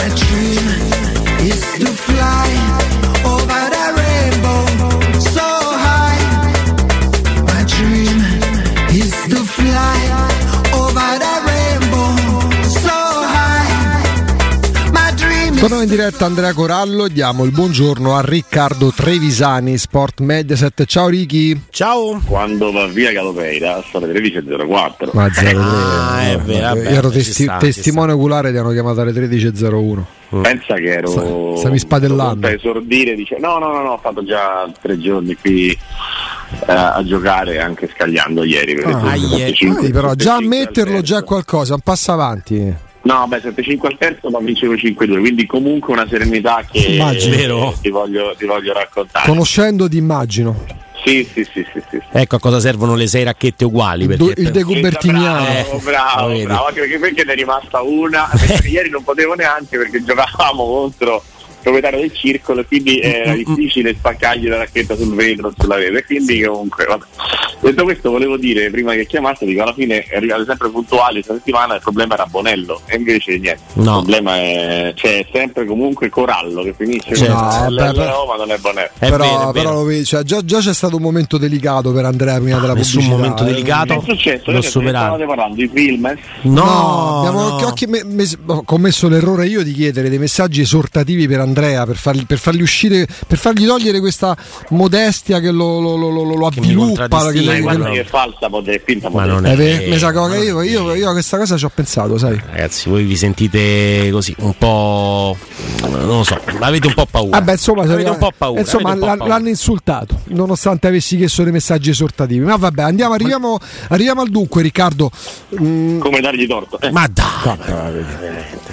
My dream is to fly over the rainbow Torniamo in diretta Andrea Corallo e diamo il buongiorno a Riccardo Trevisani, Sport Mediaset. Ciao Ricky. Ciao. Quando va via Calopeira, sono le 13.04. Ma 03. Ah, è vero, vabbè, Io ero testi- sta, testimone oculare, ti hanno chiamato alle 13.01. Pensa che ero. Sta- stavi spadellando. Per esordire, dice: No, no, no, no, ho fatto già tre giorni qui eh, a giocare, anche scagliando ieri. Per Ah. 7-5, Quindi però già 7-5 al ammetterlo già qualcosa, un passo avanti. No, beh, 7-5 al terzo, ma vincevo 5-2, quindi comunque una serenità che Immagino. Vero. ti, voglio, ti voglio raccontare. Conoscendo ti immagino. Sì, sì, sì, sì, sì. Ecco a cosa servono le sei racchette uguali. Il, Perché il decubertiniano. Bravo, Eh, bravo, bravo, anche perché, perché ne è rimasta una. Ieri non potevo neanche perché giocavamo contro proprietario del circolo e quindi era difficile spaccargli la racchetta sul vetro, sulla rete. Quindi comunque, vabbè. Detto questo volevo dire prima che chiamaste, dico alla fine è arrivato sempre puntuale questa settimana, il problema era Bonello e invece niente. No. Il problema è c'è sempre comunque Corallo che finisce Certo. con No, beh, beh. Roma non è Bonello. È però, vero. però lo vedi, cioè, già, già c'è stato un momento delicato per Andrea prima della nessun pubblicità. momento eh. delicato. Che è successo? Noi superato. parlando di film, eh? No, No, abbiamo no. me- mes- ho commesso l'errore io di chiedere dei messaggi esortativi per Andrea per fargli, per fargli uscire, per fargli togliere questa modestia che lo, lo, lo, lo, lo Che avviluppa. che- Ma che- guarda che è falsa, poter è finta, Ma non Eh, è beh, vero, mi sa che io, io, io a questa cosa ci ho pensato, sai. Ragazzi, voi vi sentite così un po'. Non lo so, avete un po' paura. Vabbè, insomma, avete un po' paura. insomma, po' paura. l'hanno insultato, nonostante avessi chiesto dei messaggi esortativi. Ma vabbè, andiamo, arriviamo, arriviamo al dunque, Riccardo. Mm, come dargli torto. Eh, Ma dai,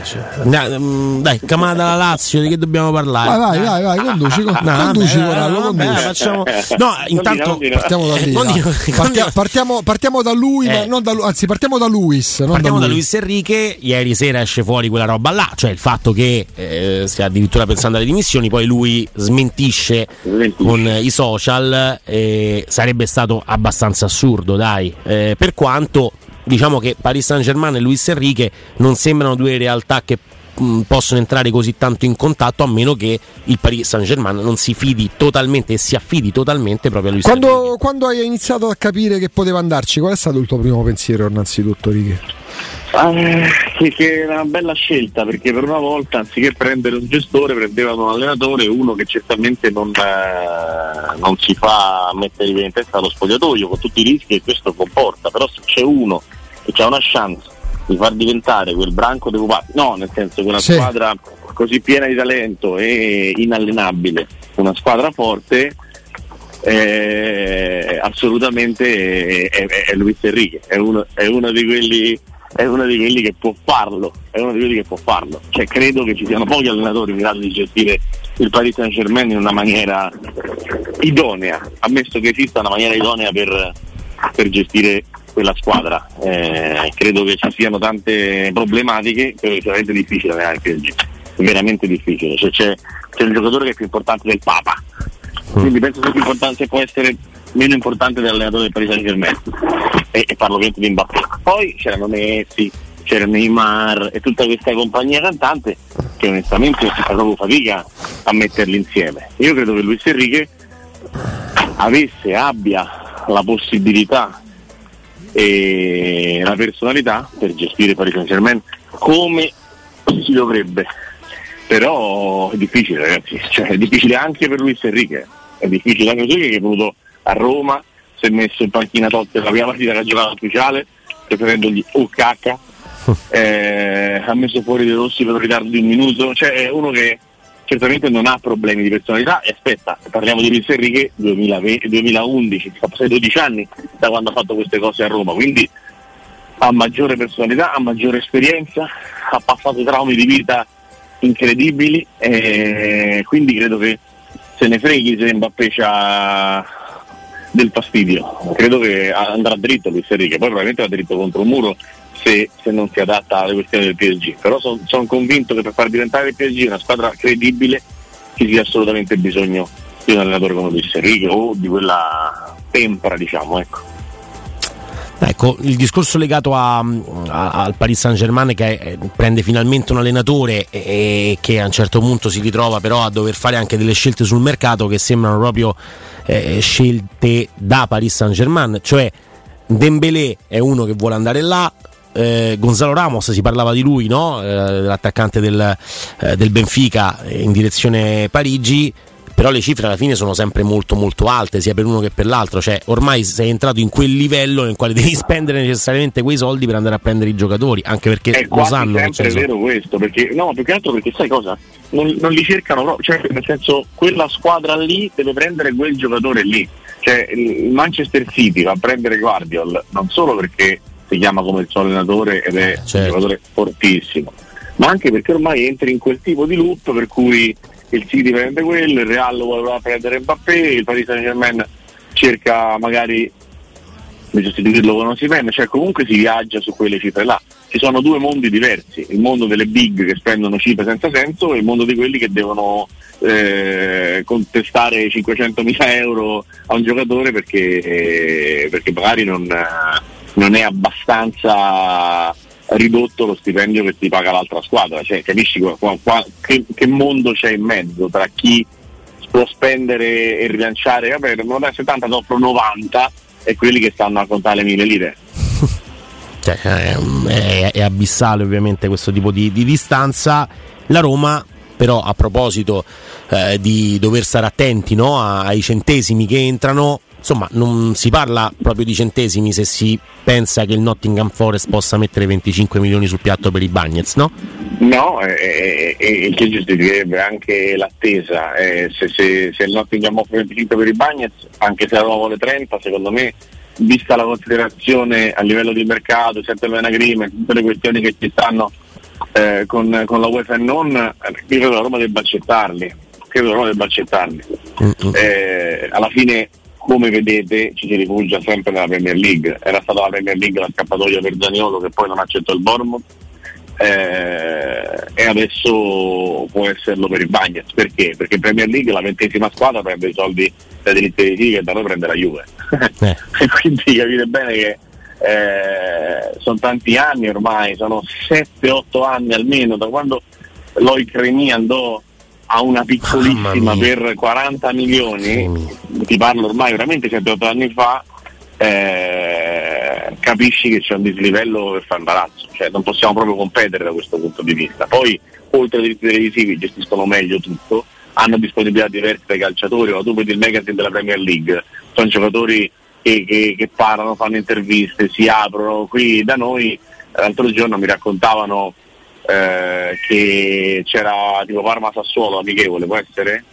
cioè. Dai, mm, dai, Camada la Lazio, di che dobbiamo parlare? vai, vai, vai, vai, conduci, con- No, conduci, vabbè, Corallo, vabbè, conduci. facciamo... No, intanto dire- Partiamo da lì. Dico- non Partia- partiamo, partiamo da lui, Eh. ma non da anzi, partiamo da Luis. non Partiamo da lui. Luis Enrique, ieri sera esce fuori quella roba là, cioè il fatto che eh, stia addirittura pensando alle dimissioni, poi lui smentisce Smentisce. con i social, eh, sarebbe stato abbastanza assurdo, dai, Eh, per quanto diciamo che Paris Saint Germain e Luis Enrique non sembrano due realtà che mh, possono entrare così tanto in contatto a meno che il Paris Saint Germain non si fidi totalmente e si affidi totalmente proprio a Enrique. Quando, quando hai iniziato a capire che poteva andarci, qual è stato il tuo primo pensiero, innanzitutto, Righe? Eh, che, che era una bella scelta perché per una volta anziché prendere un gestore prendevano un allenatore uno che certamente non, eh, non si fa mettere in testa allo spogliatoio con tutti i rischi che questo comporta però se c'è uno che ha una chance di far diventare quel branco dei pupazzi no nel senso che una Sì. squadra così piena di talento e inallenabile una squadra forte eh, assolutamente è, è, è Luis Enrique, è uno, è uno di quelli è uno di quelli che può farlo, è uno di quelli che può farlo. Cioè, credo che ci siano pochi allenatori in grado di gestire il Paris Saint Germain in una maniera idonea, ammesso che esista una maniera idonea per, per gestire quella squadra. Eh, credo che ci siano tante problematiche, che sia veramente difficile allenare il. È veramente difficile. Cioè, c'è, c'è un giocatore che è più importante del Papa. Quindi penso sia più importante, può essere meno importante dell'allenatore del Paris Saint Germain. E, e parlo ovviamente di Mbappé. Poi c'erano Messi, c'era Neymar e tutta questa compagnia cantante che onestamente fa proprio fatica a metterli insieme. Io credo che Luis Enrique avesse, abbia la possibilità e la personalità per gestire Paris Saint Germain come si dovrebbe. Però è difficile ragazzi, cioè, è difficile anche per Luis Enrique, è difficile anche per Enrique che è venuto a Roma, si è messo in panchina Totti la prima partita che ha giocato ufficiale, preferendogli o cacca, eh, ha messo fuori De Rossi per un ritardo di un minuto, cioè è uno che certamente non ha problemi di personalità e aspetta, parliamo di Luis Enrique 2020 2011, sta passando 12 anni da quando ha fatto queste cose a Roma, quindi ha maggiore personalità, ha maggiore esperienza, ha passato traumi di vita incredibili, eh, quindi credo che se ne freghi se Mbappé c'ha del fastidio. Credo che andrà dritto Luis Enrique, poi probabilmente va dritto contro un muro se, se non si adatta alle questioni del PSG. Però sono son convinto che per far diventare il PSG una squadra credibile ci sia assolutamente bisogno di un allenatore come Luis Enrique o di quella tempra, diciamo, ecco. Ecco, il discorso legato a, a, al Paris Saint Germain che eh, prende finalmente un allenatore e, e, che a un certo punto si ritrova però a dover fare anche delle scelte sul mercato che sembrano proprio eh, scelte da Paris Saint Germain, cioè Dembélé è uno che vuole andare là, eh, Gonzalo Ramos si parlava di lui, no? eh, l'attaccante del, eh, del Benfica in direzione Parigi però le cifre alla fine sono sempre molto molto alte sia per uno che per l'altro. Cioè ormai sei entrato in quel livello nel quale devi spendere necessariamente quei soldi per andare a prendere i giocatori anche perché è lo sanno è sempre vero questo perché no più che altro perché sai cosa? Non, non li cercano proprio cioè nel senso quella squadra lì deve prendere quel giocatore lì. Cioè il Manchester City va a prendere Guardiol non solo perché si chiama come il suo allenatore ed è certo. un giocatore fortissimo ma anche perché ormai entri in quel tipo di loop per cui il City prende quello, il Real vuole prendere Mbappé, il Paris Saint Germain cerca magari di sostituirlo con Osimen, cioè comunque si viaggia su quelle cifre là. Ci sono due mondi diversi, il mondo delle big che spendono cifre senza senso e il mondo di quelli che devono eh, contestare 500.000 euro a un giocatore perché, eh, perché magari non, non è abbastanza ridotto lo stipendio che ti paga l'altra squadra, cioè, capisci qua, qua, che, che, mondo c'è in mezzo tra chi può spendere e rilanciare, vabbè, non è 70 dopo 90 e quelli che stanno a contare le mille lire. Cioè, è, è, abissale ovviamente questo tipo di, di distanza. La Roma però a proposito eh, di dover stare attenti no, ai centesimi che entrano, insomma non si parla proprio di centesimi se si pensa che il Nottingham Forest possa mettere 25 milioni sul piatto per i Bagnets, no? No, e eh, che giustificherebbe anche l'attesa. Eh, se, se, se, il Nottingham offre 25 per i Bagnets, anche se la Roma vuole 30, secondo me, vista la considerazione a livello di mercato, settlement agreement, tutte le questioni che ci stanno eh, con, con, la UEFA e non, io credo la Roma debba accettarli. Credo la Roma debba accettarli. Mm-hmm. Eh, alla fine come vedete ci si rifugia sempre nella Premier League. Era stata la Premier League la scappatoia per Zaniolo che poi non accettò il Bournemouth eh, e adesso può esserlo per il Bagnets. Perché? Perché in Premier League la ventesima squadra prende i soldi dai diritti di TV e da noi prende la Juve. Eh. e quindi capite bene che eh, sono tanti anni ormai, sono 7-8 anni almeno da quando Loic Remy andò a una piccolissima per 40 milioni, ti parlo ormai veramente 7-8 anni fa, eh, capisci che c'è un dislivello che fa imbarazzo, cioè non possiamo proprio competere da questo punto di vista. Poi oltre ai diritti televisivi gestiscono meglio tutto, hanno disponibilità diverse dai calciatori, ma tu vedi il magazine della Premier League, sono giocatori che, che, che parlano, fanno interviste, si aprono, qui da noi l'altro giorno mi raccontavano eh, che c'era tipo Parma Sassuolo amichevole, può essere?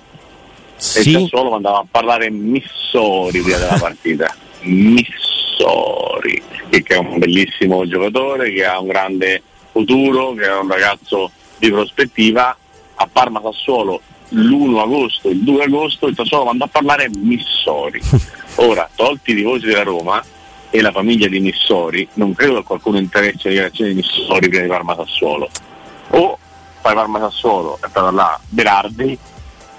Sì. E Sassuolo andava a parlare Missori prima della partita. Missori, che è un bellissimo giocatore, che ha un grande futuro, che è un ragazzo di prospettiva. A Parma Sassuolo l'1 agosto, il 2 agosto il Sassuolo andò a parlare Missori. Ora, tolti i tifosi della Roma, e la famiglia di Missori, non credo che qualcuno interessi la direzione di Missori prima di Parma Sassuolo. O fai Parma Sassuolo e fai parlare Berardi,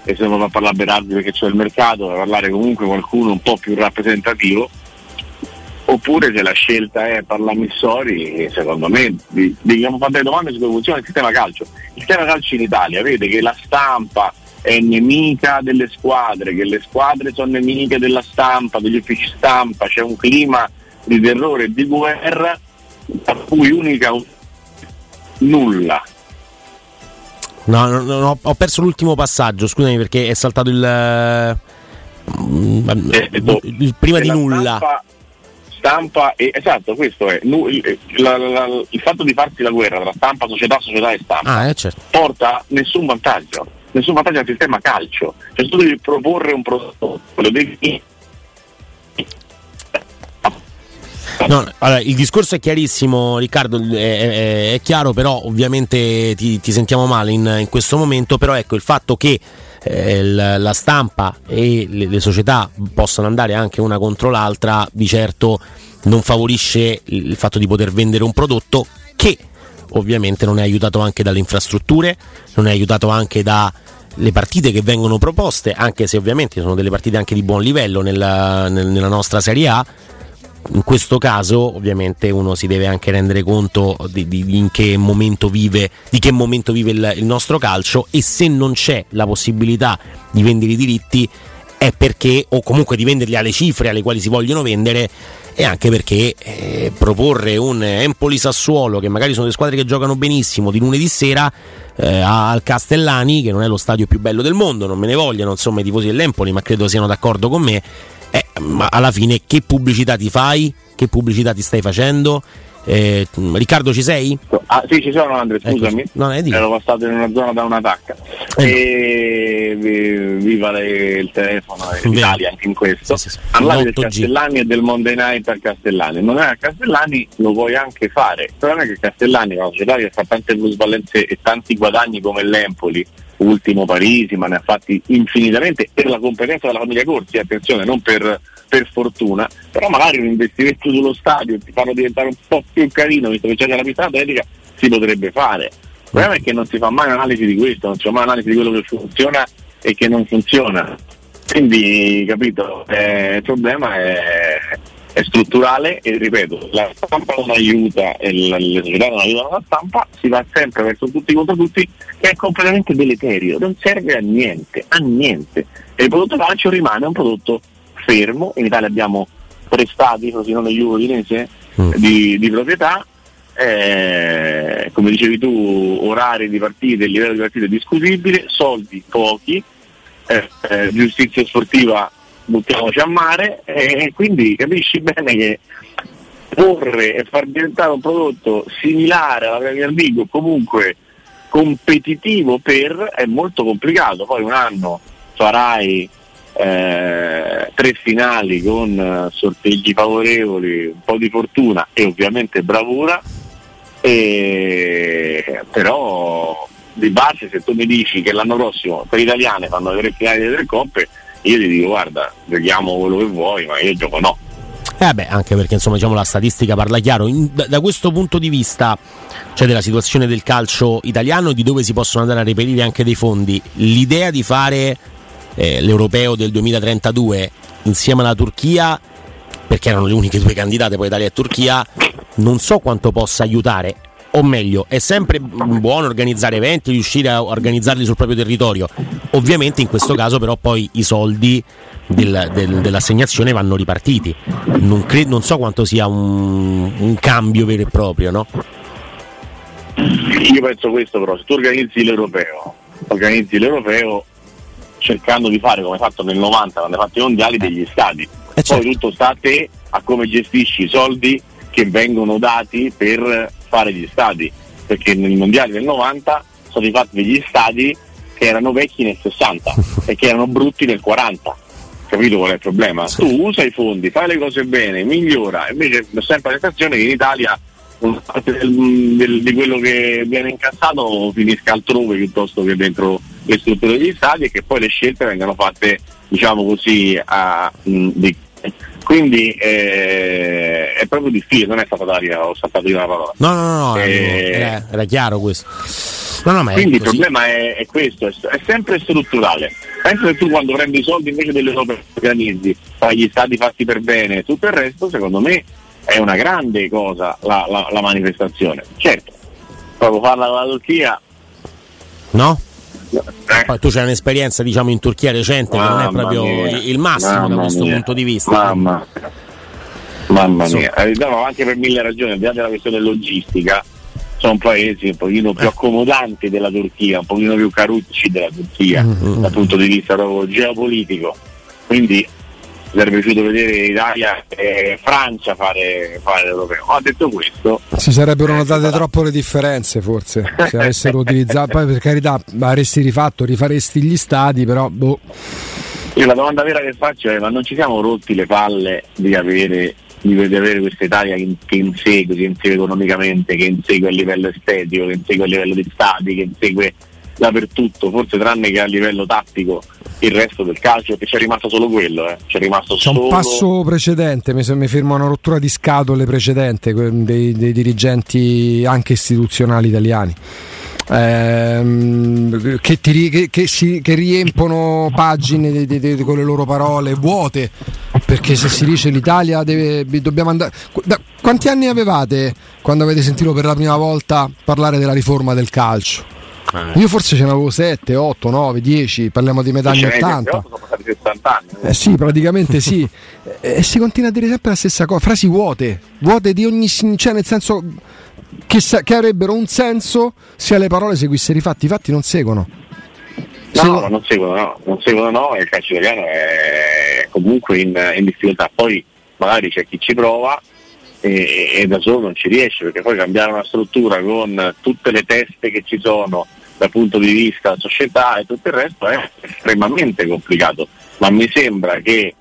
e se non va a parlare Berardi perché c'è il mercato, vai parlare comunque qualcuno un po' più rappresentativo. Oppure se la scelta è parlare Missori, secondo me dobbiamo fare delle domande su come funziona il sistema calcio. Il sistema calcio in Italia, vede che la stampa è nemica delle squadre, che le squadre sono nemiche della stampa, degli uffici stampa, c'è un clima di terrore e di guerra, a cui unica nulla. No, no, no, ho perso l'ultimo passaggio, scusami perché è saltato il, eh, il prima di nulla. Stampa, stampa e, esatto, questo è il, la, la, il fatto di farsi la guerra tra stampa, società, società e stampa ah, eh, certo. porta nessun vantaggio, nessun vantaggio al sistema calcio. Cioè tu devi proporre un prodotto, lo devi No, allora, il discorso è chiarissimo, Riccardo, è, è, è chiaro, però ovviamente ti, ti sentiamo male in, in, questo momento, però ecco il fatto che eh, la stampa e le, le, società possano andare anche una contro l'altra, di certo non favorisce il fatto di poter vendere un prodotto che ovviamente non è aiutato anche dalle infrastrutture, non è aiutato anche dalle partite che vengono proposte, anche se ovviamente sono delle partite anche di buon livello nella, nella nostra Serie A in questo caso ovviamente uno si deve anche rendere conto di, di, di che momento vive, di che momento vive il, il, nostro calcio e se non c'è la possibilità di vendere i diritti è perché, o comunque di venderli alle cifre alle quali si vogliono vendere, e anche perché eh, proporre un Empoli Sassuolo, che magari sono le squadre che giocano benissimo, di lunedì sera eh, al Castellani, che non è lo stadio più bello del mondo, non me ne vogliono insomma i tifosi dell'Empoli, ma credo siano d'accordo con me eh, ma alla fine che pubblicità ti fai? Che pubblicità ti stai facendo? Eh, Riccardo ci sei? Ah, sì, ci sono Andre, scusami. Ecco. No, Ero passato in una zona da una tacca. Eh, e viva le, il telefono l'Italia anche in questo. Sì, sì, Parlavi del Castellani e del Monday Night al Castellani. Non è a Castellani, lo puoi anche fare. Il problema è che Castellani è una società che fa tante plusvalenze e tanti guadagni come l'Empoli ultimo Parisi, ma ne ha fatti infinitamente per la competenza della famiglia Corsi, attenzione, non per, per, fortuna, però magari un investimento sullo stadio ti fanno diventare un po' più carino, visto che c'è la pista atletica, si potrebbe fare. Il problema è che non si fa mai un'analisi di questo, non si fa mai un'analisi di quello che funziona e che non funziona. Quindi, capito, eh, il problema è, è strutturale e ripeto, la stampa non aiuta e le società non aiutano la stampa, si va sempre verso tutti contro tutti, che è completamente deleterio, non serve a niente, a niente. E il prodotto calcio rimane un prodotto fermo, in Italia abbiamo tre stati, così non Juve Udinese, mm. di, di proprietà, eh, come dicevi tu, orari di partite, livello di partite discutibile, soldi pochi, eh, eh, giustizia sportiva buttiamoci a mare e quindi capisci bene che porre e far diventare un prodotto similare alla Premier League o comunque competitivo per è molto complicato. Poi un anno farai eh, tre finali con eh, sorteggi favorevoli, un po' di fortuna e ovviamente bravura, e, però di base se tu mi dici che l'anno prossimo per italiane fanno le tre finali delle tre coppe io ti dico guarda, giochiamo quello che vuoi, ma io gioco no. Eh beh, anche perché insomma diciamo la statistica parla chiaro. In, da, da, questo punto di vista, cioè della situazione del calcio italiano di dove si possono andare a reperire anche dei fondi, l'idea di fare eh, l'europeo del 2032 insieme alla Turchia, perché erano le uniche due candidate, poi Italia e Turchia, non so quanto possa aiutare o meglio, è sempre buono organizzare eventi, riuscire a organizzarli sul proprio territorio. Ovviamente in questo caso però poi i soldi del, del, dell'assegnazione vanno ripartiti. Non, cre- non, so quanto sia un, un cambio vero e proprio, no? Io penso questo però, se tu organizzi l'europeo, organizzi l'europeo cercando di fare come hai fatto nel 90 quando hai fatto i mondiali degli stadi. Eh certo. Poi tutto sta a te, a come gestisci i soldi che vengono dati per fare gli stadi, perché nei mondiali del 90 sono stati fatti degli stadi che erano vecchi nel 60 e che erano brutti nel 40. Capito qual è il problema? Sì. Tu usa i fondi, fai le cose bene, migliora, invece ho sempre la sensazione che in Italia una parte del, del, di quello che viene incassato finisca altrove piuttosto che dentro le strutture degli stadi e che poi le scelte vengano fatte diciamo così a, mh, di quindi eh, è proprio difficile, non è stata d'aria, ho saltato io la parola. No, no, no, eh, era, era, chiaro questo. No, no, quindi il problema è, è questo, è, è, sempre strutturale. Penso che tu quando prendi i soldi invece delle opere organizzi, fai gli stati fatti per bene e tutto il resto, secondo me è una grande cosa la, la, la manifestazione. Certo, proprio farla con la Turchia. No? Eh. Poi tu c'hai un'esperienza diciamo in Turchia recente Mamma che non è proprio mia. il massimo Mamma da questo mia. punto di vista. Mamma, Mamma mia, eh, no, anche per mille ragioni, al di là della questione logistica, sono paesi un pochino più eh. accomodanti della Turchia, un pochino più carucci della Turchia mm-hmm. dal punto di vista proprio geopolitico. Quindi sarebbe piaciuto vedere Italia e Francia fare, fare l'europeo. Ma detto questo, si sarebbero notate troppo le differenze, forse se avessero utilizzato. Poi per carità, avresti rifatto, rifaresti gli stadi, però boh. Io la domanda vera che faccio è: ma non ci siamo rotti le palle di avere di, di avere questa Italia che, che insegue, che insegue economicamente, che insegue a livello estetico, che insegue a livello di stati, che insegue dappertutto, forse tranne che a livello tattico il resto del calcio, che c'è rimasto solo quello, eh. c'è rimasto C'è solo... un passo precedente, mi, mi firma una rottura di scatole precedente dei, dei dirigenti anche istituzionali italiani. Ehm, che, ti che- che si- che riempono pagine di- di- di- con le loro parole vuote perché se si dice l'Italia deve dobbiamo andare da- quanti anni avevate quando avete sentito per la prima volta parlare della riforma del calcio? Io forse ce ne avevo 7, 8, 9, 10, parliamo di metà anni Ce n'è 80. 28, sono passati 60 anni. Eh sì, praticamente sì. E si continua a dire sempre la stessa cosa, frasi vuote, vuote di ogni cioè nel senso che, sa- che avrebbero un senso se alle parole seguissero i fatti, i fatti non seguono. No, Se- no, non seguono, no, non seguono no, e il calcio italiano è comunque in, in difficoltà. Poi magari c'è chi ci prova e da solo non ci riesce, perché poi cambiare una struttura con tutte le teste che ci sono dal punto di vista società e tutto il resto è estremamente complicato. Ma mi sembra che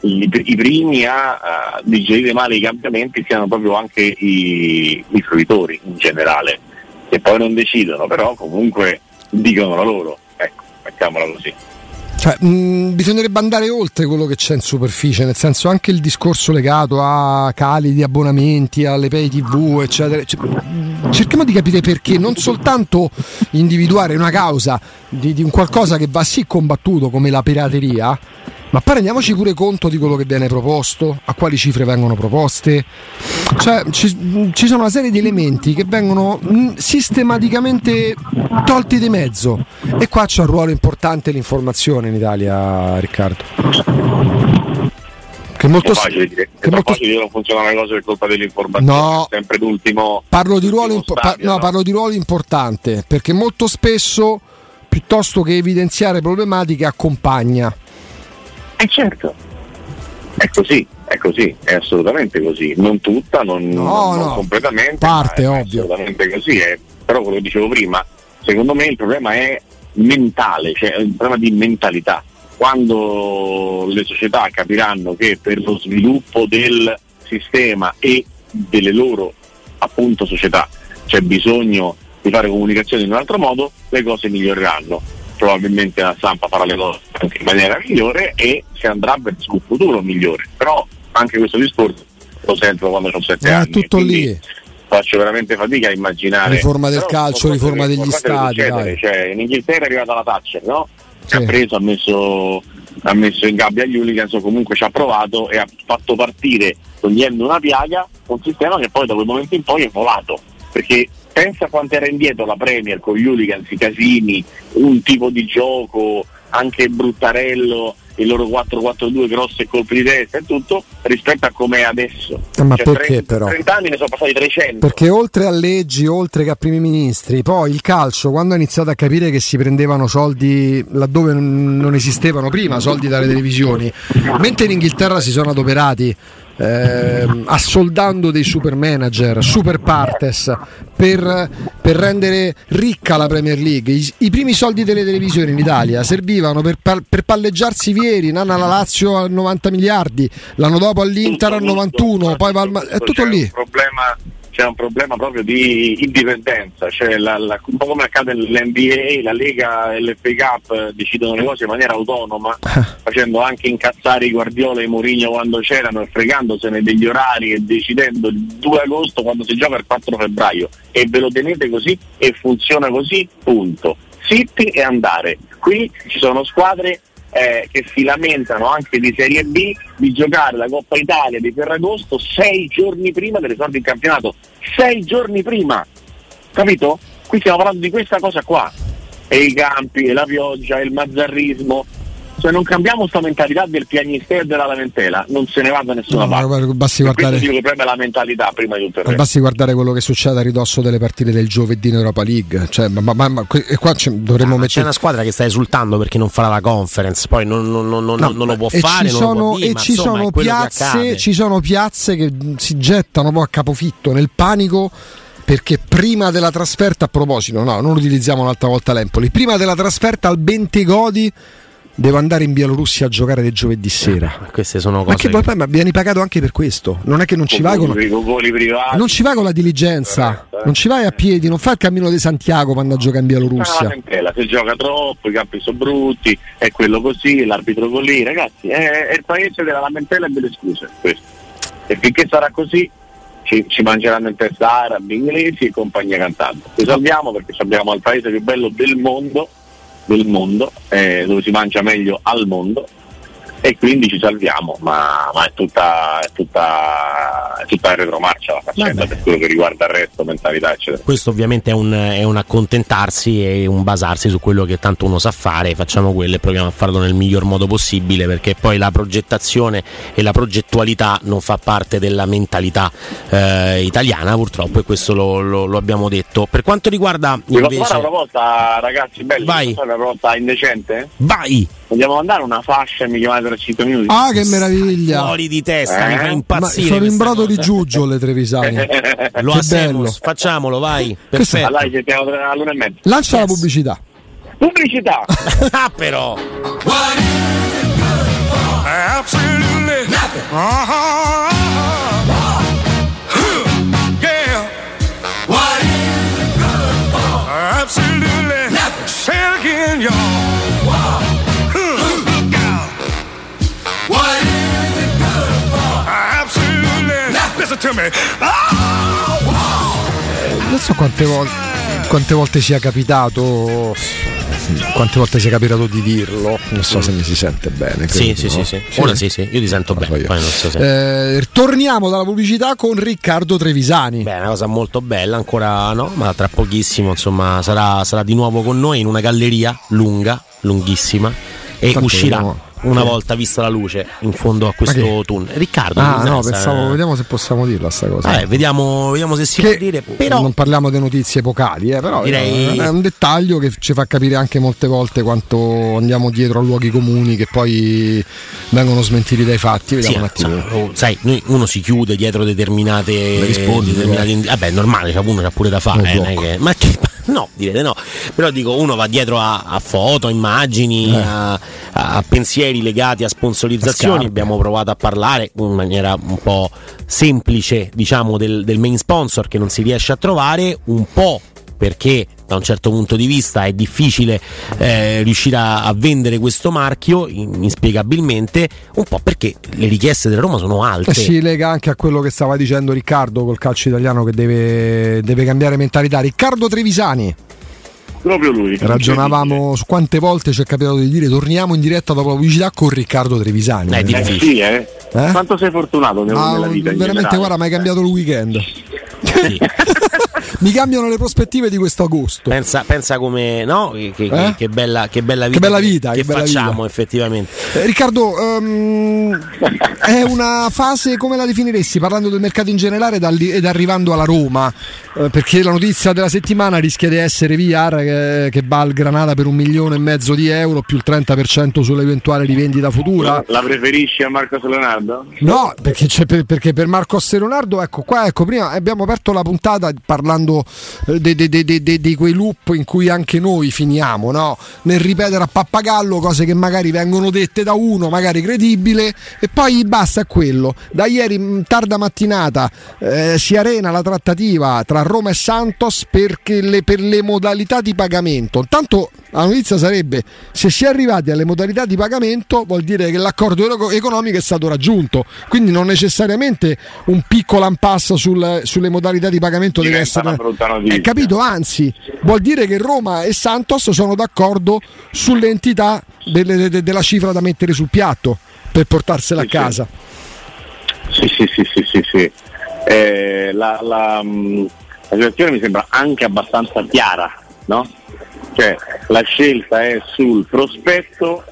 i, i primi a, a digerire male i cambiamenti siano proprio anche i, i fruitori in generale, che poi non decidono, però comunque dicono la loro. Ecco, mettiamola così. Cioè, mh, bisognerebbe andare oltre quello che c'è in superficie, nel senso anche il discorso legato a cali di abbonamenti, alle pay tv, eccetera. Cioè, cerchiamo di capire perché, non soltanto individuare una causa di, di un qualcosa che va sì combattuto come la pirateria, ma poi rendiamoci pure conto di quello che viene proposto, a quali cifre vengono proposte. Cioè, ci, ci sono una serie di elementi che vengono mh, sistematicamente tolti di mezzo. E qua c'è un ruolo importante l'informazione in Italia, Riccardo. Che molto, È facile dire, che molto- facile dire non funzionano le cose per colpa dell'informazione, No. sempre l'ultimo. parlo di ruolo, impo- stadio, no, no? parlo di ruolo importante perché molto spesso piuttosto che evidenziare problematiche accompagna. Eh certo, è così, è così, è assolutamente così. Non tutta, non, No, non no. completamente, Parte, è ovvio. assolutamente così. è- però quello che dicevo prima, secondo me il problema è mentale, cioè è un problema di mentalità. Quando le società capiranno che per lo sviluppo del sistema e delle loro appunto società c'è bisogno di fare comunicazione in un altro modo, le cose miglioreranno. Probabilmente la stampa farà le cose anche in maniera migliore e si andrà verso un futuro migliore. Però anche questo discorso lo sento quando ho sette È anni. tutto quindi lì. Faccio veramente fatica a immaginare. Riforma del Però calcio, sono riforma degli sono stadi, dai. Cioè, in Inghilterra è arrivata la Thatcher, no? Sì. Ha preso, ha messo, ha messo in gabbia gli hooligans o comunque ci ha provato e ha fatto partire, togliendo una piaga, un sistema che poi da quel momento in poi è volato. Perché pensa quanto era indietro la Premier con gli hooligans, i casini, un tipo di gioco, anche bruttarello, il loro 4-4-2 grosse colpi di testa e tutto, rispetto a come è adesso. Eh, ma Cioè, perché 30, però? 30 anni ne sono passati 300. Perché oltre a leggi, oltre che a primi ministri, poi il calcio, quando ha iniziato a capire che si prendevano soldi laddove non non esistevano prima, soldi dalle televisioni, mentre in Inghilterra si sono adoperati ehm, assoldando dei super manager, super partes per, per rendere ricca la Premier League. I, i primi soldi delle televisioni in Italia servivano per, per palleggiarsi Vieri, Nana alla Lazio a 90 miliardi, l'anno dopo all'Inter a Tutto, 91, tutto, poi va al è tutto lì. Un problema, c'è un problema proprio di indipendenza, cioè la- la- un po' come accade nell'NBA, la Lega e l'FA Cup eh, decidono le cose in maniera autonoma, facendo anche incazzare i Guardiola e i Mourinho quando c'erano e fregandosene degli orari e decidendo il 2 agosto quando si gioca il 4 febbraio e ve lo tenete così e funziona così, punto. Zitti e andare. Qui ci sono squadre eh, che si lamentano anche di Serie B di giocare la Coppa Italia di Ferragosto sei giorni prima dell'esordio in campionato. Sei giorni prima! Capito? Qui stiamo parlando di questa cosa qua. E i campi, e la pioggia, e il mazzarrismo. Se non cambiamo sta mentalità del piagnisteo e della lamentela, non se ne va da nessuna No, parte. guarda, basti guardare- dico è la mentalità prima di tutto il resto. Basti guardare quello che succede a ridosso delle partite del giovedì in Europa League. Cioè, ma, ma- ma- e qua ci- dovremmo Ah, ma c'è mettere. una squadra che sta esultando perché non farà la conference, poi non, non- non- non- No, non lo può e fare, ci non lo sono, può dire, e ci insomma, sono piazze, ci sono piazze che si gettano poi a capofitto nel panico perché prima della trasferta, a proposito, no, non utilizziamo l'altra volta l'Empoli, prima della trasferta al Bentegodi devo andare in Bielorussia a giocare del giovedì sera. Queste sono Ma cose. che poi, poi ma vieni pagato anche per questo. Non è che non ci vai con, Con voli privati. non ci vai con la diligenza, Corretto, eh. non ci vai a piedi, non fai il cammino di Santiago quando a giocare in Ah, Bielorussia. lamentela, se gioca troppo, i campi sono brutti, è quello così, l'arbitro così, ragazzi, è, è il paese della lamentela e delle scuse. Questo. E finché sarà così ci, ci mangeranno in testa arabi, inglesi e compagnia cantante. Risolviamo perché abbiamo il paese più bello del mondo, del mondo, eh, dove si mangia meglio al mondo e quindi ci salviamo, ma, ma è tutta è tutta è tutta retromarcia la faccenda Vabbè. per quello che riguarda il resto, mentalità, eccetera. Questo ovviamente è un, è un accontentarsi e un basarsi su quello che tanto uno sa fare, facciamo quello e proviamo a farlo nel miglior modo possibile perché poi la progettazione e la progettualità non fa parte della mentalità eh, italiana purtroppo e questo lo, lo- lo abbiamo detto. Per quanto riguarda Vi posso invece... fare una proposta, ragazzi, belli? Vai. Posso fare una proposta indecente? Vai! Vogliamo mandare una fascia e mi chiamate tra 5 minuti? Ah, che meraviglia! Fuori di testa, Eh? mi fa Ma impazzire. sono in brodo di cosa. Giugio le Trevisani. Lo Che bello. facciamolo, vai. Perfetto. allora ci sentiamo tra l'una e mezza. Lancia la Yes. pubblicità. Pubblicità! ah, però. Absolutely nothing. Uh-huh. Yeah. What is it good for? Absolutely nothing. Say it again, y'all. Listen to me. Oh, Non so quante volte, quante volte sia capitato. Quante volte sia capitato di dirlo? Non so se mi si sente bene. Sì, sì, sì, no? sì. Ora sì, sì, io ti sento Non lo bene. so io. Poi non so se. Eh, torniamo dalla pubblicità con Riccardo Trevisani. Beh, è una cosa molto bella, ancora no, ma tra pochissimo, insomma, sarà, sarà di nuovo con noi in una galleria lunga, lunghissima e Tanto uscirà vediamo- una sì. volta vista la luce in fondo a questo tunnel. Riccardo, Ah, no, pensavo, vediamo se possiamo dirla sta cosa. Vabbè, vediamo, vediamo se si Che può dire, però non parliamo di notizie epocali, eh, però Direi- è un dettaglio che ci fa capire anche molte volte quanto andiamo dietro a luoghi comuni che poi vengono smentiti dai fatti. Sì, Vediamo un attimo. sa- oh, sai, noi- uno si chiude dietro determinate. Rispondi, determinate eh. vabbè, è normale, cioè, uno c'ha pure da fare. Eh, che- ma che. No, direte no. Però dico, uno va dietro a, a foto, immagini, Eh. a, a pensieri legati a sponsorizzazioni. A. Abbiamo provato a parlare in maniera un po' semplice, diciamo, del, del main sponsor che non si riesce a trovare, un po' perché da un certo punto di vista è difficile eh, riuscire a, a vendere questo marchio in- inspiegabilmente, un po' perché le richieste della Roma sono alte. Si lega anche a quello che stava dicendo Riccardo col calcio italiano che deve, deve cambiare mentalità. Riccardo Trevisani, Proprio lui. ragionavamo su quante volte ci è capitato di dire torniamo in diretta dopo la pubblicità con Riccardo Trevisani. Eh, Eh difficile. sì, eh. Eh? Quanto sei fortunato nella vita? in veramente guarda, mi hai cambiato il weekend. Sì. mi cambiano le prospettive di questo agosto. Pensa, pensa come no? Che, che- Eh? che bella, che bella Che vita, bella vita, che, che bella facciamo vita. effettivamente. Eh, Riccardo, ehm, è una fase come la definiresti parlando del mercato in generale dal- ed arrivando alla Roma? Eh, perché la notizia della settimana rischia di essere VR che, che va al Granada per un milione e mezzo di euro più il 30% sull'eventuale rivendita futura. La preferisci a Marco Leonardo? No, perché, per, perché per Marco Leonardo, ecco qua, ecco, prima abbiamo aperto la puntata parlando eh, de- de- de- de- de- di quei loop in cui anche noi finiamo, no? Nel ripetere a pappagallo cose che magari vengono dette da uno, magari credibile, e poi basta quello. Da ieri, mh, tarda mattinata, eh, si arena la trattativa tra Roma e Santos perché le- per le modalità di pagamento. Intanto la notizia sarebbe se si è arrivati alle modalità di pagamento vuol dire che l'accordo eco- economico è stato raggiunto quindi non necessariamente un piccolo impasse sul- sulle modalità di pagamento deve essere una. Eh, capito anzi vuol dire che Roma e Santos sono d'accordo sull'entità delle- de- della cifra da mettere sul piatto per portarsela Sì, a casa Sì, sì, sì, sì, sì, sì. Eh, la, la, mh, la situazione mi sembra anche abbastanza chiara, no? Cioè, la scelta è sul prospetto,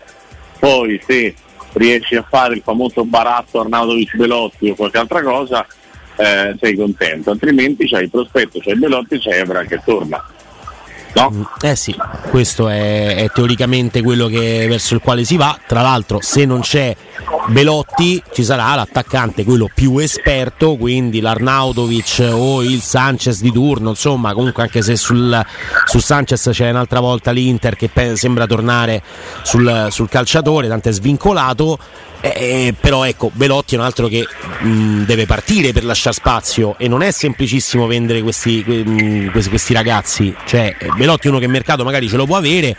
poi se riesci a fare il famoso baratto Arnautovic Belotti o qualche altra cosa, eh, sei contento, altrimenti c'hai il prospetto, c'hai Belotti, c'hai Evra che torna. No? Eh sì, questo è, è teoricamente quello che- verso il quale si va. Tra l'altro, se non c'è Belotti ci sarà l'attaccante, quello più esperto, quindi l'Arnautovic o il Sanchez di turno, insomma, comunque anche se sul, su Sanchez c'è un'altra volta l'Inter che pe- sembra tornare sul, sul calciatore, tanto è svincolato. Eh, però ecco, Belotti è un altro che mh, deve partire per lasciare spazio e non è semplicissimo vendere questi, que- mh, questi, questi ragazzi. Cioè, Belotti è uno che il mercato magari ce lo può avere,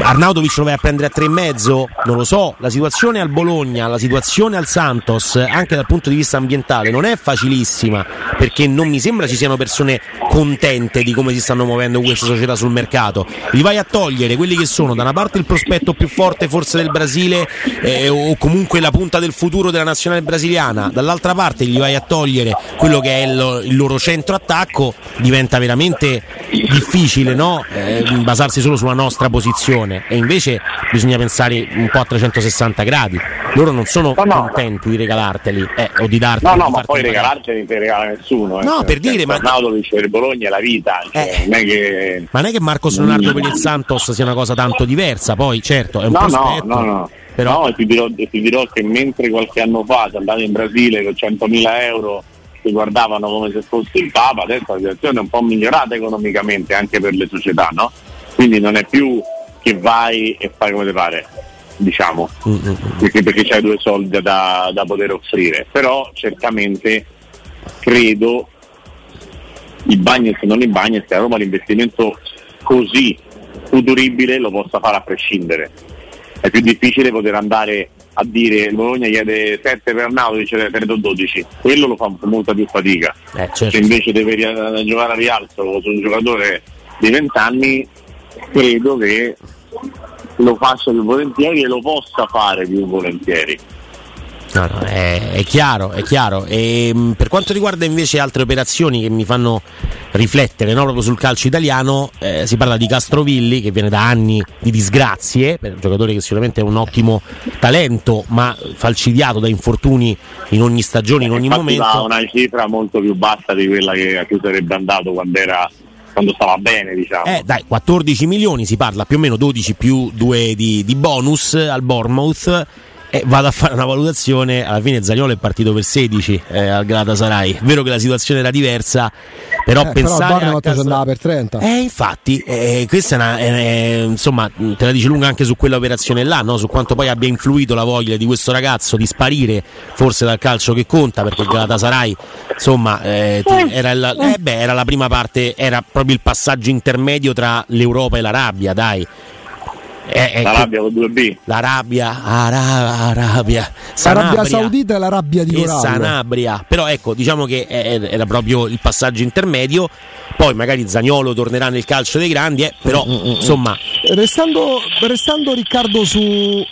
Arnautovic lo vai a prendere a tre e mezzo? Non lo so. La situazione al Bologna, la situazione al Santos, anche dal punto di vista ambientale, non è facilissima perché non mi sembra ci siano persone contente di come si stanno muovendo queste società sul mercato. Li vai a togliere quelli che sono da una parte il prospetto più forte forse del Brasile eh, o comunque la punta del futuro della nazionale brasiliana, dall'altra parte gli vai a togliere quello che è il, il loro centro attacco, diventa veramente difficile no? eh, basarsi solo sulla nostra posizione e invece bisogna pensare un po' a 360 gradi. Loro non sono No, no. contenti di regalarteli eh, o di darti No, no, ma poi regalarteli non te regala nessuno. eh. No, Cioè, per dire, ma- Arnautovic per Bologna è la vita, cioè, Eh. non è che... Ma non è che Marcos Leonardo per il Santos sia una cosa tanto diversa, poi certo è un No, no, prospetto, no, no. però No, ti dirò, ti dirò che mentre qualche anno fa si andava in Brasile con 100.000 euro si guardavano come se fosse il Papa, adesso la situazione è un po' migliorata economicamente anche per le società, no? Quindi non è più che vai e fai come ti pare, diciamo, Mm, mm, mm. perché, perché c'hai due soldi da, da poter offrire. Però certamente credo i Bagnets non i Bagnets, che a Roma l'investimento così futuribile lo possa fare a prescindere. È più difficile poter andare a dire il Bologna chiede 7 per Arnautovic e ne do 12, quello lo fa molta più fatica. Eh, Se certo. invece deve ri- giocare a rialzo su un giocatore di 20 anni, credo che lo faccia più volentieri e lo possa fare più volentieri. No, no, è, è chiaro, è chiaro. E, mh, per quanto riguarda invece altre operazioni che mi fanno riflettere no, proprio sul calcio italiano, eh, si parla di Castrovilli che viene da anni di disgrazie, per un giocatore che sicuramente è un ottimo talento, ma falcidiato da infortuni in ogni stagione, in ogni Infatti momento. una cifra molto più bassa di quella che a cui sarebbe andato quando, era, quando stava bene, diciamo. Eh, dai, 14 milioni si parla più o meno 12 più 2 di, di bonus al Bournemouth. E vado a fare una valutazione. Alla fine Zagnolo è partito per 16 eh, al Galatasaray. È vero che la situazione era diversa, però Eh, però pensare. il a Bournemouth ci Castro- andava per 30. Eh, infatti, eh, questa è una. eh, insomma, te la dice lunga anche su quella operazione là, no? su quanto poi abbia influito la voglia di questo ragazzo di sparire forse dal calcio che conta, perché il Galatasaray, insomma, eh, ti- era, il- eh, beh, era la prima parte, era proprio il passaggio intermedio tra l'Europa e l'Arabia, dai. Eh, eh, La rabbia con 2B. L'Arabia, Ara- Arabia, L'Arabia Sanabria Saudita e l'Arabia di e Corallo. Sanabria. Però ecco, diciamo che è- era proprio il passaggio intermedio. Poi magari Zagnolo tornerà nel calcio dei grandi, eh, però insomma, Restando, restando Riccardo su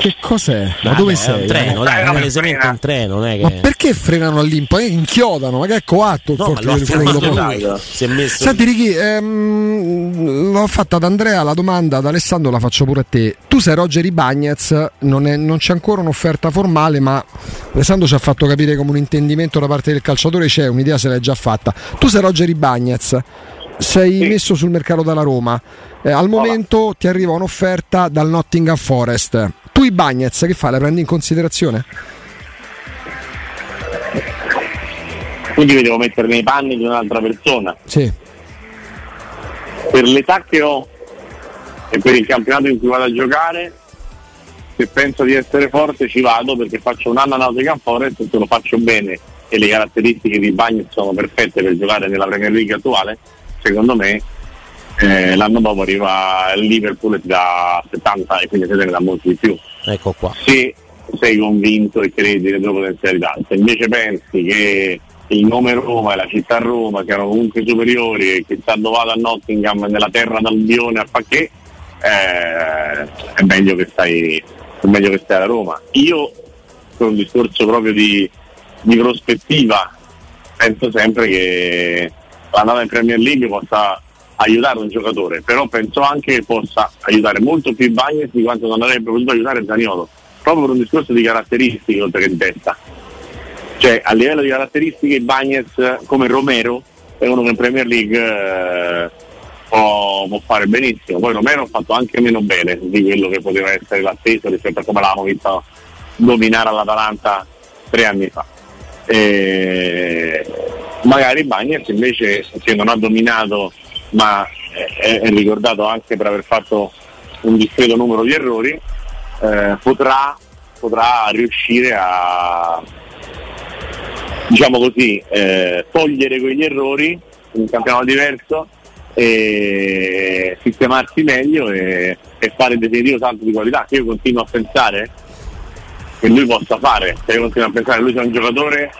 che cos'è? Ma vabbè, dove è sei? un treno, Eh, dai, palesemente frena. un treno, non è che Ma perché frenano all'impo? Eh, inchiodano, ma che è coatto il No, ma portiere fermato quello poi. lui. Si è messo Senti Ricky, ehm, l'ho fatta ad Andrea, la domanda ad Alessandro la faccio pure a te. Tu sei Roger Ibagnez, non, è- non c'è ancora un'offerta formale, ma Alessandro ci ha fatto capire come un intendimento da parte del calciatore c'è, un'idea se l'è già fatta. Tu sei Roger Ibagnez, sei Sì. messo sul mercato dalla Roma, Eh, al momento ti arriva un'offerta dal Nottingham Forest. Tu Ibagnez che fai? La prendi in considerazione? Quindi mi devo mettere nei panni di un'altra persona. Sì. Per l'età che ho e per il campionato in cui vado a giocare, se penso di essere forte ci vado perché faccio un anno a Nottingham Forest e se lo faccio bene e le caratteristiche di Bagnet sono perfette per giocare nella Premier League attuale, secondo me eh, l'anno dopo arriva il Liverpool e ti dà 70 e quindi te ne dà molto di più. Ecco qua. se sei convinto e credi nelle tue potenzialità. Se invece pensi che il nome Roma e la città Roma siano comunque superiori e che sta vado a Nottingham nella terra d'albione a fa che, eh, è meglio che stai è meglio che stai a Roma. Io per un discorso proprio di, di prospettiva penso sempre che l'andata in Premier League possa aiutare un giocatore, però penso anche che possa aiutare molto più i Bagnets di quanto non avrebbe potuto aiutare Zaniolo, proprio per un discorso di caratteristiche oltre che di testa. Cioè a livello di caratteristiche i Bagnets come Romero è uno che in Premier League eh, può, può fare benissimo, poi Romero ha fatto anche meno bene di quello che poteva essere l'atteso rispetto a come l'avevamo visto dominare all'Atalanta tre anni fa. E magari Bagnets invece che non ha dominato ma è, è ricordato anche per aver fatto un discreto numero di errori, eh, potrà, potrà riuscire a diciamo così, eh, togliere quegli errori in un campionato diverso e sistemarsi meglio e, e fare il definitivo salto di qualità che io continuo a pensare che lui possa fare, cioè io continuo a pensare che lui sia un giocatore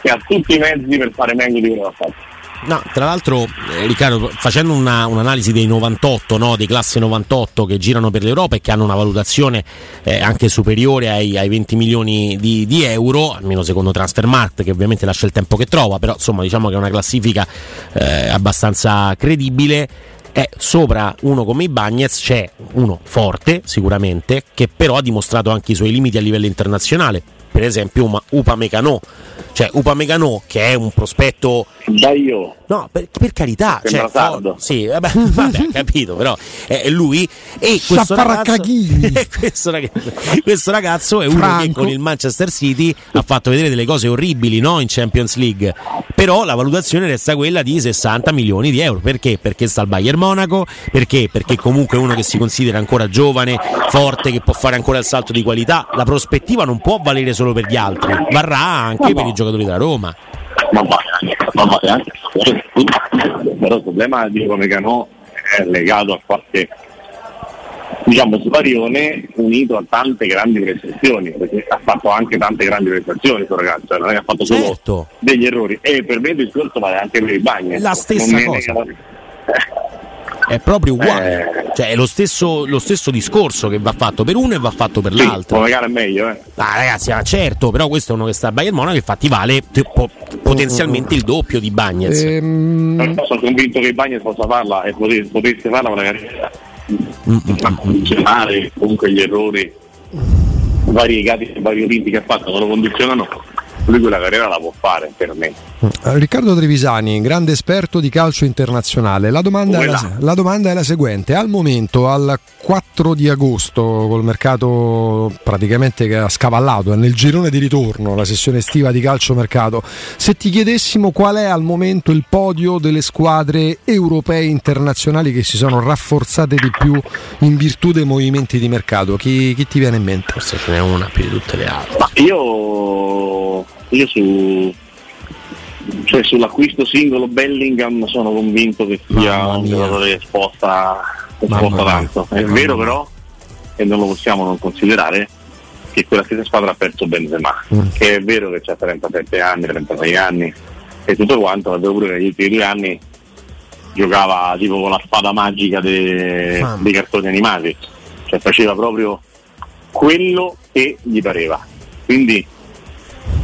che ha tutti i mezzi per fare meglio di quello che ha fatto. No, tra l'altro, eh, Riccardo, facendo una, un'analisi dei 98, no, dei classe 98 che girano per l'Europa e che hanno una valutazione eh, anche superiore ai, ai 20 milioni di, di, euro, almeno secondo Transfermarkt, che ovviamente lascia il tempo che trova, però insomma diciamo che è una classifica eh, abbastanza credibile. E sopra uno come i Bagnets c'è uno forte, sicuramente, che però ha dimostrato anche i suoi limiti a livello internazionale. Per esempio, Upa Meccano cioè, Upamecano, che è un prospetto. Da io. No, per, per carità. Cioè, for- sì, vabbè, vabbè, capito, però è lui. E questo ragazzo, questo, ragazzo, questo ragazzo è uno Franco. che con il Manchester City ha fatto vedere delle cose orribili no? in Champions League. Però la valutazione resta quella di 60 milioni di euro. Perché? Perché sta al Bayern Monaco? Perché? Perché comunque è uno che si considera ancora giovane, forte, che può fare ancora il salto di qualità. La prospettiva non può valere solo per gli altri, varrà anche per i giocatori della Roma. Ma vale, ma vale anche. Però il problema di Comecano è legato a qualche diciamo svarione unito a tante grandi prestazioni, perché ha fatto anche tante grandi prestazioni questo ragazzo, non è che ha fatto solo certo. degli errori. E per me il discorso vale anche per i bagni. La stessa cosa. È proprio uguale, Eh. Cioè è lo stesso, lo stesso discorso che va fatto per uno e va fatto per Sì, l'altro. Comecano è meglio, eh. Ah, ragazzi, ah, certo, però questo è uno che sta a Bayern Monaco, infatti vale po- potenzialmente il doppio di Bagnets. Ehm, sono convinto che i bagni possa farla e potesse, potesse farla magari Mm, ma condizionare comunque gli errori variegati e variopinti che ha fatto non lo condizionano lui quella carriera la può fare per me Riccardo Trevisani, grande esperto di calcio internazionale. La domanda, è la, la domanda è la seguente: al momento, al 4 di agosto, col mercato praticamente che ha scavallato, è nel girone di ritorno, la sessione estiva di calcio mercato, se ti chiedessimo qual è al momento il podio delle squadre europee internazionali che si sono rafforzate di più in virtù dei movimenti di mercato, chi, chi ti viene in mente? Forse ce n'è una più di tutte le altre. ma io io su cioè sull'acquisto singolo Bellingham sono convinto che sia un giocatore che sposta, sposta tanto è Mamma vero mia. però e non lo possiamo non considerare che quella stessa squadra ha perso Benzema Mm. che è vero che ha 37 anni 36 anni e tutto quanto ma devo pure che negli ultimi due anni giocava tipo con la spada magica de- dei cartoni animati. Cioè faceva proprio quello che gli pareva. Quindi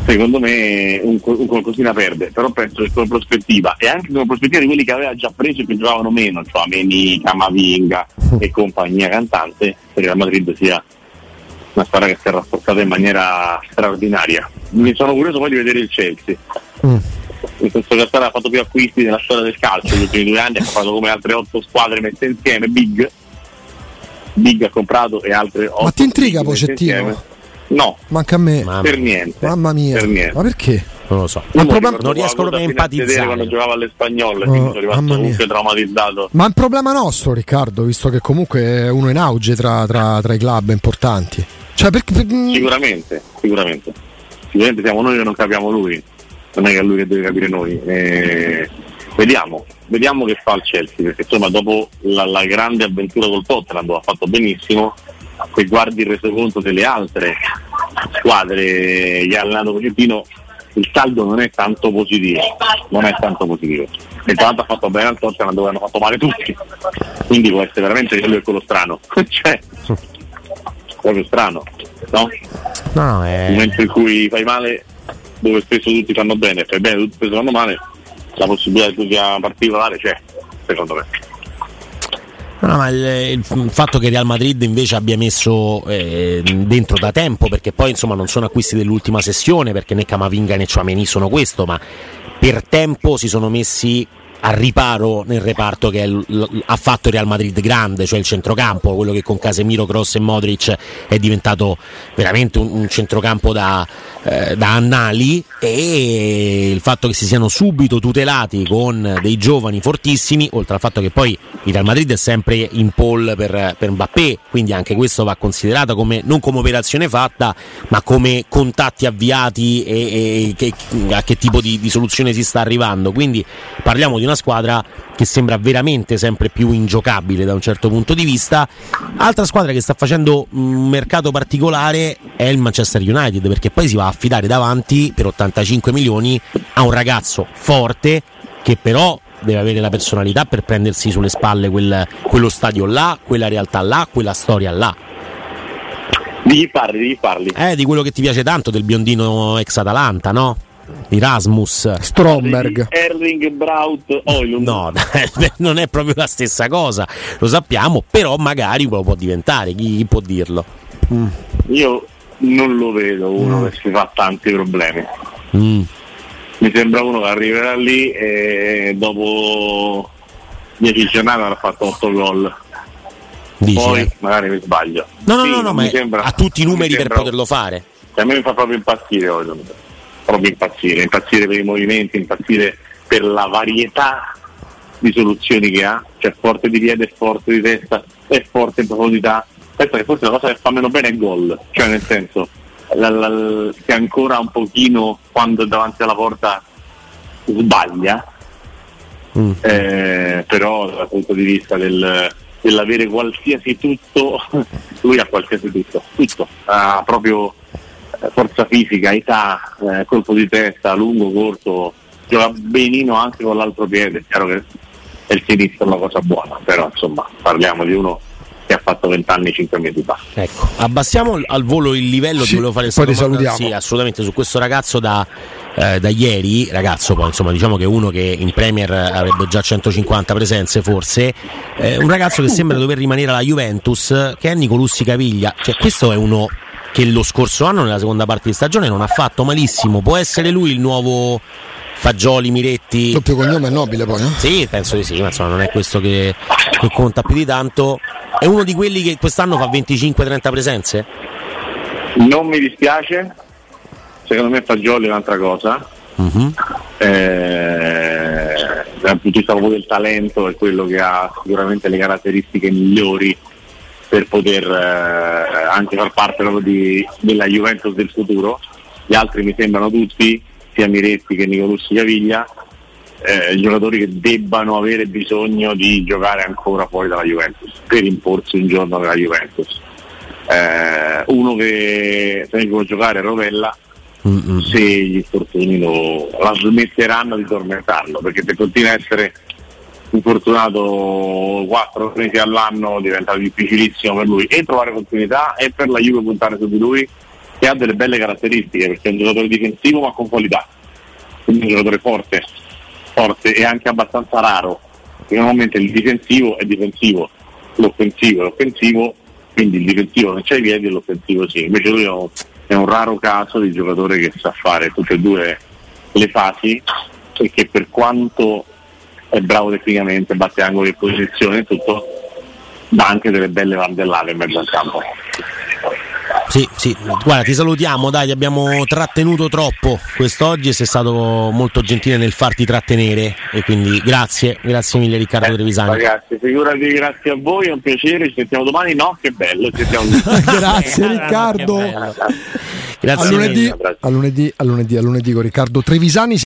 secondo me un, un qualcosina perde però penso che come prospettiva e anche come prospettiva di quelli che aveva già preso e che giocavano meno cioè Ameni, Camavinga e compagnia cantante per il Real Madrid sia una squadra che si è rafforzata in maniera straordinaria mi sono curioso poi di vedere il Chelsea Mm. in senso che la squadra ha fatto più acquisti nella storia del calcio negli ultimi due anni ha comprato come altre otto squadre messe insieme Big Big ha comprato e altre otto ti intriga Pochettino? insieme. No Manca a me. Mamma, per niente Mamma mia, per niente ma perché? non lo so. Ma mi problema- non riesco proprio a empatizzare. quando giocava alle spagnole Oh, quindi sono rimasto comunque traumatizzato Ma è un problema nostro, Riccardo, visto che comunque è uno in auge tra, tra- tra i club importanti. Cioè, perché, per- sicuramente sicuramente sicuramente siamo noi che non capiamo lui non è che è lui che deve capire noi Eh, vediamo vediamo che fa il Chelsea perché insomma dopo la, la grande avventura col Tottenham dove ha fatto benissimo se guardi il resoconto delle altre squadre ha allenato Pochettino il saldo non è tanto positivo non è tanto positivo. E tanto ha fatto bene al Tottenham dove hanno fatto male tutti. Quindi può essere veramente lui è quello strano. Cioè proprio strano no? No, è... momento in cui fai male dove spesso tutti fanno bene fai bene tutti spesso fanno male la possibilità che tu sia particolare c'è secondo me No, ma il, il fatto che Real Madrid invece abbia messo eh, dentro da tempo, perché poi insomma non sono acquisti dell'ultima sessione, perché né Camavinga né Chouameni sono questo, ma per tempo si sono messi al riparo nel reparto che l- l- ha fatto Real Madrid grande, cioè il centrocampo, quello che con Casemiro, Cross e Modric è diventato veramente un, un centrocampo da, eh, da annali e il fatto che si siano subito tutelati con dei giovani fortissimi, oltre al fatto che poi il Real Madrid è sempre in pole per, per Mbappé, quindi anche questo va considerato come, non come operazione fatta, ma come contatti avviati e, e che, a che tipo di, di soluzione si sta arrivando. Quindi parliamo di una squadra che sembra veramente sempre più ingiocabile da un certo punto di vista. Altra squadra che sta facendo un mercato particolare è il Manchester United, perché poi si va a affidare davanti per 85 milioni a un ragazzo forte che però deve avere la personalità per prendersi sulle spalle quel- quello stadio là, quella realtà là, quella storia là. Di chi parli? Di chi parli? Eh, di quello che ti piace tanto del biondino ex Atalanta, no? Di Rasmus. Stromberg. Erling Braut Oilund. No, non è proprio la stessa cosa, lo sappiamo, però magari lo può diventare, chi, chi può dirlo? Io non lo vedo uno che si fa tanti problemi. Mm. Mi sembra uno che arriverà lì e dopo 10 giornate avrà fatto 8 gol. Dici, Poi eh? magari mi sbaglio. No, no, Sì, no, no, ma mi sembra- ha tutti i numeri per sembra- poterlo fare. A me mi fa proprio impazzire Oilund. Proprio impazzire, impazzire per i movimenti, impazzire per la varietà di soluzioni che ha, cioè forte di piede, forte di testa, è forte in profondità. Penso che forse la cosa che fa meno bene è il gol, cioè nel senso la- la- che ancora un pochino quando è davanti alla porta sbaglia, Mm. eh, però dal punto di vista del- dell'avere qualsiasi tutto, lui ha qualsiasi tutto, tutto, ha proprio forza fisica, età, eh, colpo di testa, lungo, corto, gioca benino anche con l'altro piede, è chiaro che è il sinistro è una cosa buona, però insomma parliamo di uno che ha fatto 20 anni 5 mesi fa. Ecco, abbassiamo al volo il livello, Sì, ti volevo fare poi salutiamo. Sì, assolutamente, su questo ragazzo da, eh, da ieri, ragazzo poi insomma diciamo che è uno che in Premier avrebbe già 150 presenze forse, eh, un ragazzo che sembra dover rimanere alla Juventus, che è Nicolussi Caviglia, cioè questo è uno che lo scorso anno nella seconda parte di stagione non ha fatto malissimo, può essere lui il nuovo Fagioli, Miretti? Doppio cognome è nobile poi, no? Sì, penso di sì, ma insomma non è questo che, che conta più di tanto. È uno di quelli che quest'anno fa 25-30 presenze? Non mi dispiace, secondo me Fagioli è un'altra cosa, Mhm. eh, dal punto di vista proprio del talento è quello che ha sicuramente le caratteristiche migliori per poter eh, anche far parte proprio di- della Juventus del futuro. Gli altri mi sembrano tutti, sia Miretti che Nicolussi Caviglia, eh, giocatori che debbano avere bisogno di giocare ancora fuori dalla Juventus per imporsi un giorno nella Juventus. Eh, uno che se ne può giocare è Rovella, Mm-mm. se gli infortuni lo, la smetteranno di tormentarlo perché se continua a essere infortunato quattro mesi all'anno diventa difficilissimo per lui. E trovare continuità e per la Juve puntare su di lui che ha delle belle caratteristiche perché è un giocatore difensivo ma con qualità. Quindi un giocatore forte forte e anche abbastanza raro. Perché normalmente il difensivo è difensivo l'offensivo è offensivo quindi il difensivo non c'ha i piedi e l'offensivo sì. Invece lui è un- è un raro caso di giocatore che sa fare tutte e due le fasi e che per quanto è bravo tecnicamente, batte angoli e posizione e tutto, dà anche delle belle vandellate in mezzo al campo. Sì, sì, guarda, ti salutiamo, dai, ti abbiamo trattenuto troppo quest'oggi e sei stato molto gentile nel farti trattenere e quindi grazie, grazie mille Riccardo Trevisani. Ragazzi, figurati, grazie a voi, è un piacere, ci sentiamo domani, no? Che bello, ci sentiamo Grazie Riccardo. Che bello. A Grazie lunedì, a lunedì, a lunedì, a lunedì con Riccardo Trevisani.